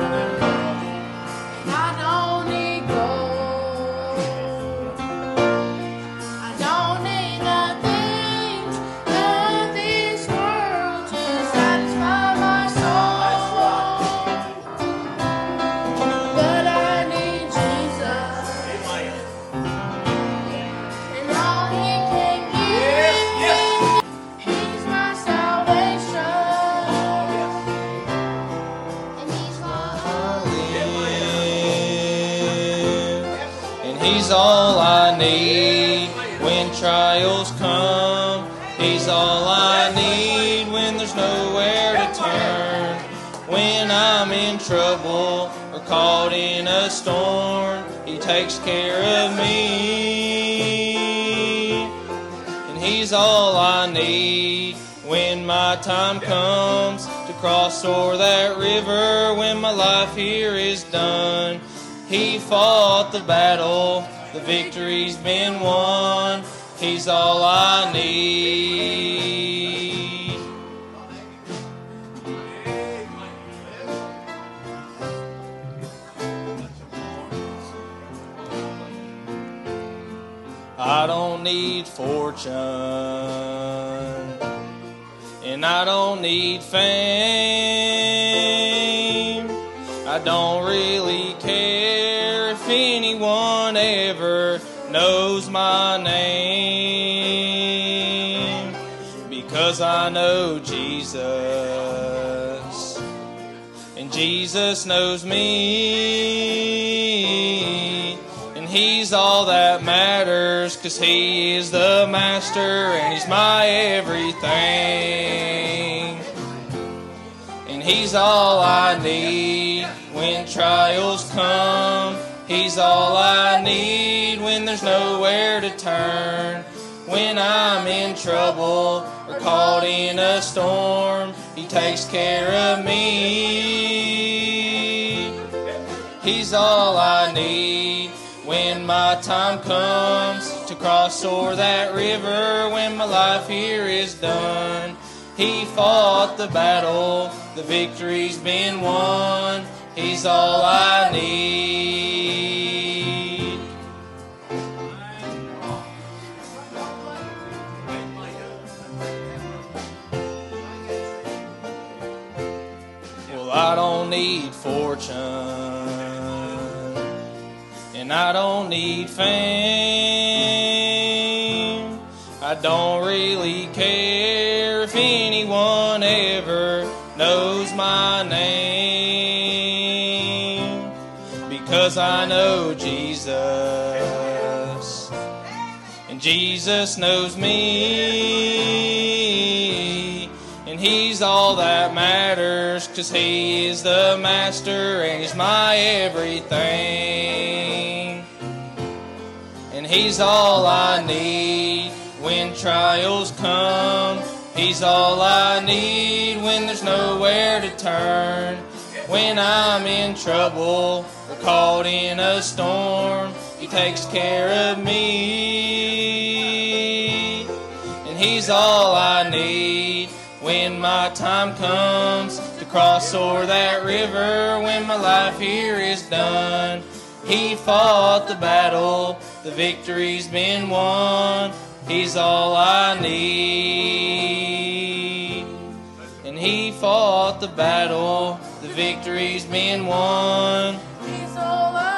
Amen. He's all I need when trials come. He's all I need when there's nowhere to turn. When I'm in trouble or caught in a storm, He takes care of me. And He's all I need when my time comes to cross o'er that river when my life here is done. He fought the battle, the victory's been won. He's all I need. I don't need fortune, and I don't need fame. I don't really care anyone ever knows my name. Because I know Jesus. And Jesus knows me. And he's all that matters cause he is the master and he's my everything. And he's all I need when trials come He's all I need when there's nowhere to turn. When I'm in trouble or caught in a storm, He takes care of me. He's all I need when my time comes to cross o'er that river when my life here is done. He fought the battle, the victory's been won. He's all I need. I don't need fortune, and I don't need fame. I don't really care if anyone ever knows my name because I know Jesus and Jesus knows me he's all that matters cause he is the master and he's my everything and he's all I need when trials come He's all I need when there's nowhere to turn. When I'm in trouble or caught in a storm, He takes care of me. And He's all I need when my time comes to cross o'er that river when my life here is done. He fought the battle, the victory's been won. He's all I need. And he fought the battle, the victory's been won. He's all I